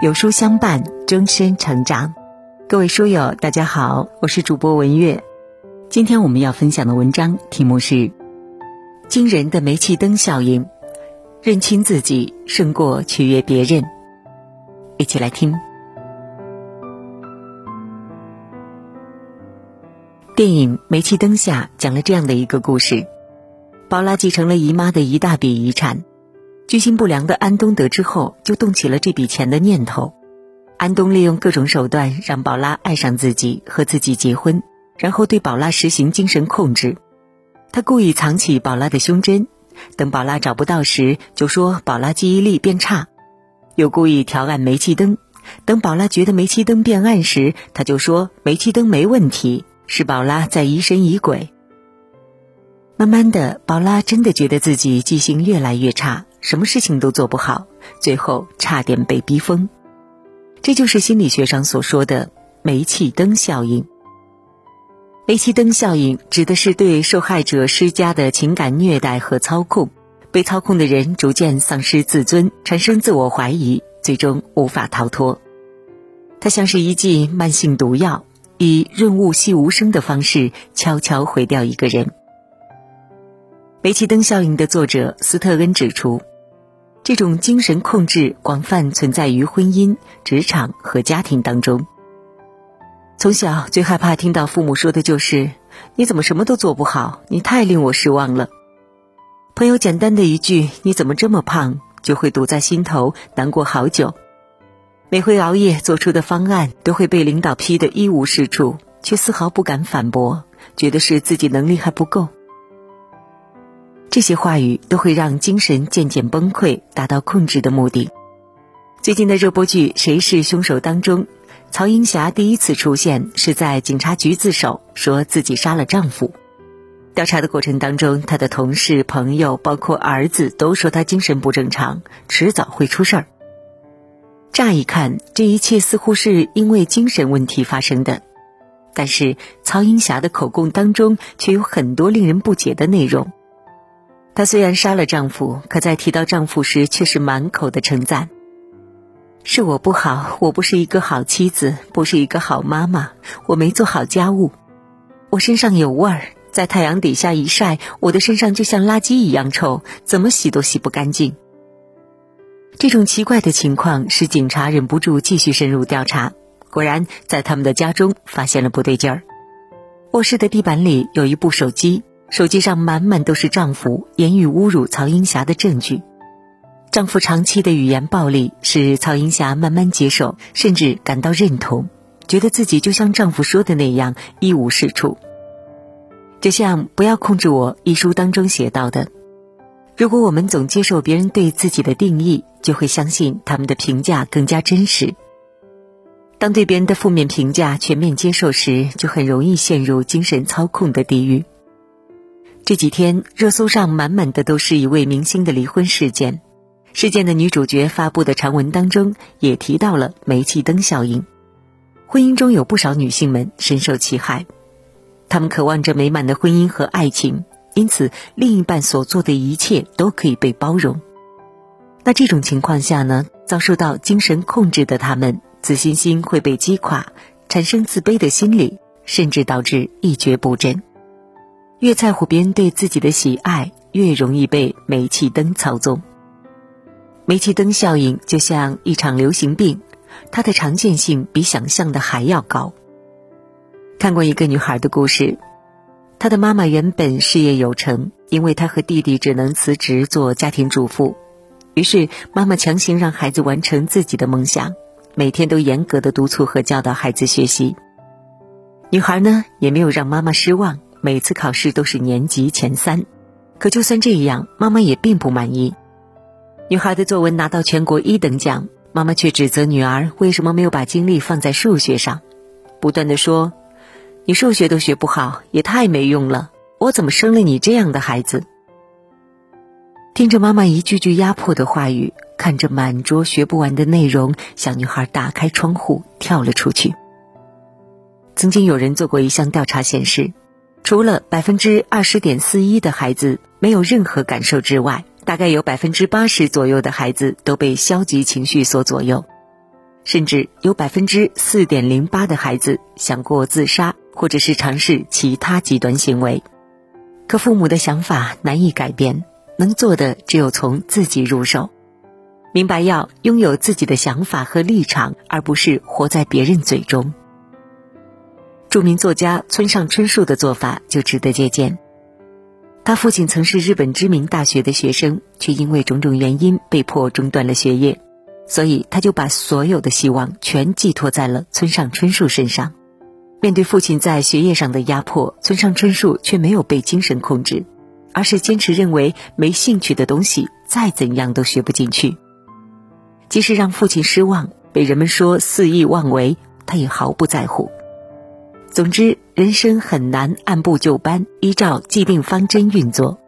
有书相伴，终身成长。各位书友，大家好，我是主播文月。今天我们要分享的文章题目是《惊人的煤气灯效应》，认清自己胜过取悦别人。一起来听。电影《煤气灯下》讲了这样的一个故事：宝拉继承了姨妈的一大笔遗产。居心不良的安东得知后，就动起了这笔钱的念头。安东利用各种手段让宝拉爱上自己，和自己结婚，然后对宝拉实行精神控制。他故意藏起宝拉的胸针，等宝拉找不到时，就说宝拉记忆力变差；又故意调暗煤气灯，等宝拉觉得煤气灯变暗时，他就说煤气灯没问题，是宝拉在疑神疑鬼。慢慢的，宝拉真的觉得自己记性越来越差。什么事情都做不好，最后差点被逼疯，这就是心理学上所说的煤气灯效应。煤气灯效应指的是对受害者施加的情感虐待和操控，被操控的人逐渐丧失自尊，产生自我怀疑，最终无法逃脱。它像是一剂慢性毒药，以润物细无声的方式悄悄毁掉一个人。煤气灯效应的作者斯特恩指出。这种精神控制广泛存在于婚姻、职场和家庭当中。从小最害怕听到父母说的就是：“你怎么什么都做不好？你太令我失望了。”朋友简单的一句“你怎么这么胖”，就会堵在心头，难过好久。每回熬夜做出的方案都会被领导批得一无是处，却丝毫不敢反驳，觉得是自己能力还不够。这些话语都会让精神渐渐崩溃，达到控制的目的。最近的热播剧《谁是凶手》当中，曹英霞第一次出现是在警察局自首，说自己杀了丈夫。调查的过程当中，她的同事、朋友，包括儿子，都说她精神不正常，迟早会出事儿。乍一看，这一切似乎是因为精神问题发生的，但是曹英霞的口供当中却有很多令人不解的内容。她虽然杀了丈夫，可在提到丈夫时却是满口的称赞。是我不好，我不是一个好妻子，不是一个好妈妈，我没做好家务，我身上有味儿，在太阳底下一晒，我的身上就像垃圾一样臭，怎么洗都洗不干净。这种奇怪的情况使警察忍不住继续深入调查，果然在他们的家中发现了不对劲儿。卧室的地板里有一部手机。手机上满满都是丈夫言语侮辱曹英霞的证据，丈夫长期的语言暴力使曹英霞慢慢接受，甚至感到认同，觉得自己就像丈夫说的那样一无是处。就像《不要控制我》一书当中写到的，如果我们总接受别人对自己的定义，就会相信他们的评价更加真实。当对别人的负面评价全面接受时，就很容易陷入精神操控的地狱。这几天热搜上满满的都是一位明星的离婚事件，事件的女主角发布的长文当中也提到了煤气灯效应。婚姻中有不少女性们深受其害，她们渴望着美满的婚姻和爱情，因此另一半所做的一切都可以被包容。那这种情况下呢，遭受到精神控制的她们，自信心会被击垮，产生自卑的心理，甚至导致一蹶不振。越在乎别人对自己的喜爱，越容易被煤气灯操纵。煤气灯效应就像一场流行病，它的常见性比想象的还要高。看过一个女孩的故事，她的妈妈原本事业有成，因为她和弟弟只能辞职做家庭主妇，于是妈妈强行让孩子完成自己的梦想，每天都严格的督促和教导孩子学习。女孩呢，也没有让妈妈失望。每次考试都是年级前三，可就算这样，妈妈也并不满意。女孩的作文拿到全国一等奖，妈妈却指责女儿为什么没有把精力放在数学上，不断的说：“你数学都学不好，也太没用了！我怎么生了你这样的孩子？”听着妈妈一句句压迫的话语，看着满桌学不完的内容，小女孩打开窗户跳了出去。曾经有人做过一项调查显示。除了百分之二十点四一的孩子没有任何感受之外，大概有百分之八十左右的孩子都被消极情绪所左右。甚至有百分之四点零八的孩子想过自杀，或者是尝试其他极端行为。可父母的想法难以改变，能做的只有从自己入手，明白要拥有自己的想法和立场，而不是活在别人嘴中。著名作家村上春树的做法就值得借鉴。他父亲曾是日本知名大学的学生，却因为种种原因被迫中断了学业，所以他就把所有的希望全寄托在了村上春树身上。面对父亲在学业上的压迫，村上春树却没有被精神控制，而是坚持认为没兴趣的东西再怎样都学不进去。即使让父亲失望，被人们说肆意妄为，他也毫不在乎。总之，人生很难按部就班，依照既定方针运作。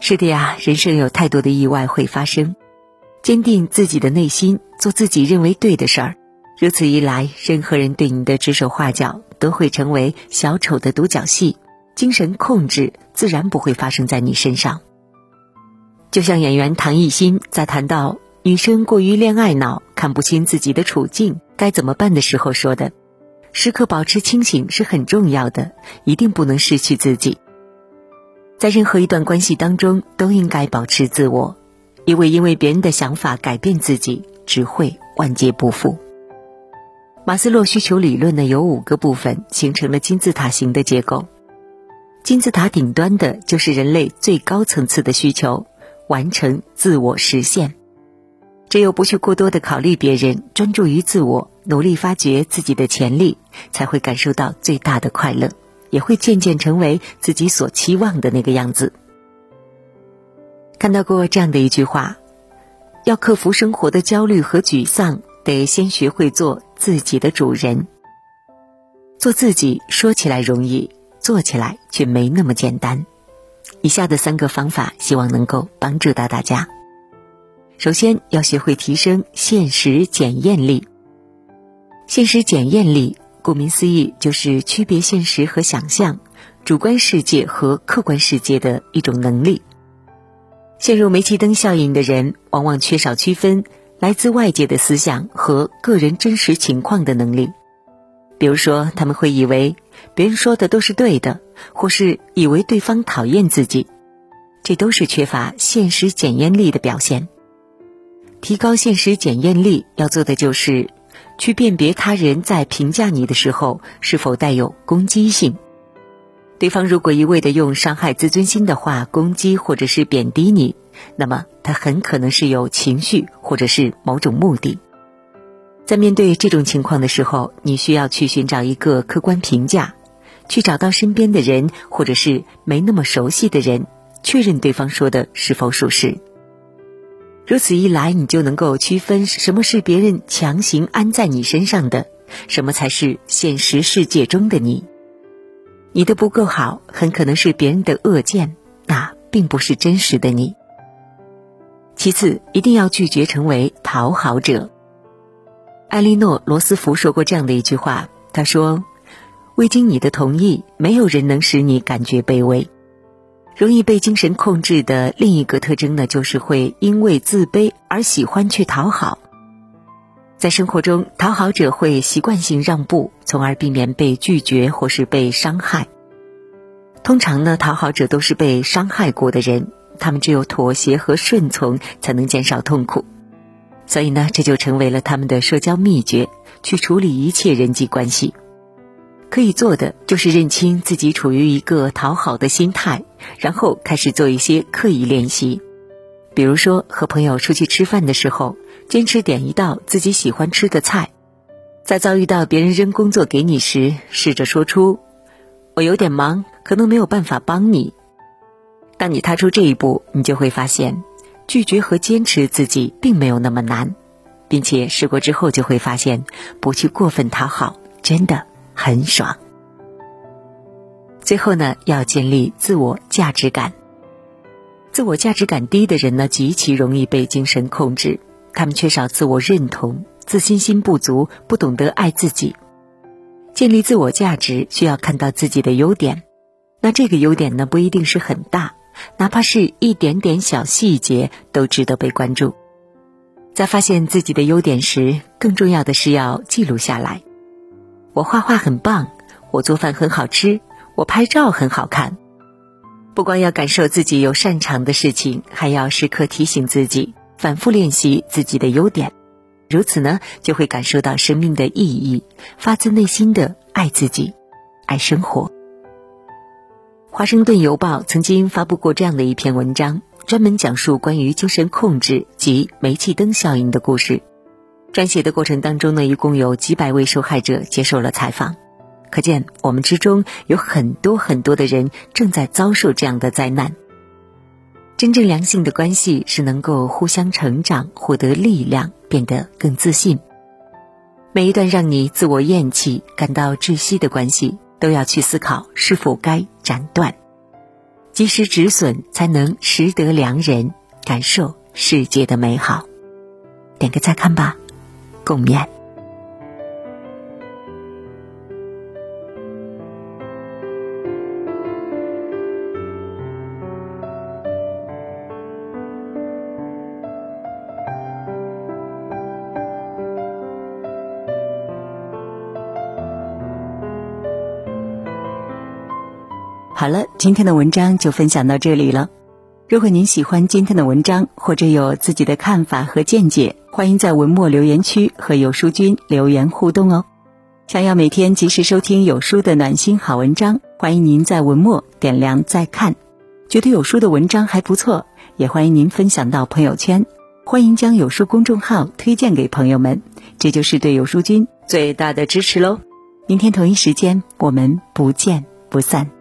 是的呀，人生有太多的意外会发生。坚定自己的内心，做自己认为对的事儿。如此一来，任何人对你的指手画脚都会成为小丑的独角戏，精神控制自然不会发生在你身上。就像演员唐艺昕在谈到女生过于恋爱脑，看不清自己的处境该怎么办的时候说的。时刻保持清醒是很重要的，一定不能失去自己。在任何一段关系当中，都应该保持自我，因为因为别人的想法改变自己，只会万劫不复。马斯洛需求理论呢，有五个部分，形成了金字塔形的结构。金字塔顶端的就是人类最高层次的需求，完成自我实现。只有不去过多的考虑别人，专注于自我。努力发掘自己的潜力，才会感受到最大的快乐，也会渐渐成为自己所期望的那个样子。看到过这样的一句话：要克服生活的焦虑和沮丧，得先学会做自己的主人。做自己说起来容易，做起来却没那么简单。以下的三个方法，希望能够帮助到大家。首先要学会提升现实检验力。现实检验力，顾名思义，就是区别现实和想象、主观世界和客观世界的一种能力。陷入煤气灯效应的人，往往缺少区分来自外界的思想和个人真实情况的能力。比如说，他们会以为别人说的都是对的，或是以为对方讨厌自己，这都是缺乏现实检验力的表现。提高现实检验力，要做的就是。去辨别他人在评价你的时候是否带有攻击性。对方如果一味的用伤害自尊心的话攻击或者是贬低你，那么他很可能是有情绪或者是某种目的。在面对这种情况的时候，你需要去寻找一个客观评价，去找到身边的人或者是没那么熟悉的人，确认对方说的是否属实。如此一来，你就能够区分什么是别人强行安在你身上的，什么才是现实世界中的你。你的不够好，很可能是别人的恶见，那并不是真实的你。其次，一定要拒绝成为讨好者。艾莉诺·罗斯福说过这样的一句话，他说：“未经你的同意，没有人能使你感觉卑微。”容易被精神控制的另一个特征呢，就是会因为自卑而喜欢去讨好。在生活中，讨好者会习惯性让步，从而避免被拒绝或是被伤害。通常呢，讨好者都是被伤害过的人，他们只有妥协和顺从才能减少痛苦，所以呢，这就成为了他们的社交秘诀，去处理一切人际关系。可以做的就是认清自己处于一个讨好的心态，然后开始做一些刻意练习。比如说，和朋友出去吃饭的时候，坚持点一道自己喜欢吃的菜；在遭遇到别人扔工作给你时，试着说出“我有点忙，可能没有办法帮你”。当你踏出这一步，你就会发现，拒绝和坚持自己并没有那么难，并且试过之后就会发现，不去过分讨好，真的。很爽。最后呢，要建立自我价值感。自我价值感低的人呢，极其容易被精神控制。他们缺少自我认同，自信心不足，不懂得爱自己。建立自我价值需要看到自己的优点。那这个优点呢，不一定是很大，哪怕是一点点小细节，都值得被关注。在发现自己的优点时，更重要的是要记录下来。我画画很棒，我做饭很好吃，我拍照很好看。不光要感受自己有擅长的事情，还要时刻提醒自己，反复练习自己的优点。如此呢，就会感受到生命的意义，发自内心的爱自己，爱生活。华盛顿邮报曾经发布过这样的一篇文章，专门讲述关于精神控制及煤气灯效应的故事。撰写的过程当中呢，一共有几百位受害者接受了采访，可见我们之中有很多很多的人正在遭受这样的灾难。真正良性的关系是能够互相成长、获得力量、变得更自信。每一段让你自我厌弃、感到窒息的关系，都要去思考是否该斩断，及时止损，才能识得良人，感受世界的美好。点个再看吧，共勉。好了，今天的文章就分享到这里了。如果您喜欢今天的文章，或者有自己的看法和见解，欢迎在文末留言区和有书君留言互动哦。想要每天及时收听有书的暖心好文章，欢迎您在文末点亮再看。觉得有书的文章还不错，也欢迎您分享到朋友圈。欢迎将有书公众号推荐给朋友们，这就是对有书君最大的支持喽。明天同一时间，我们不见不散。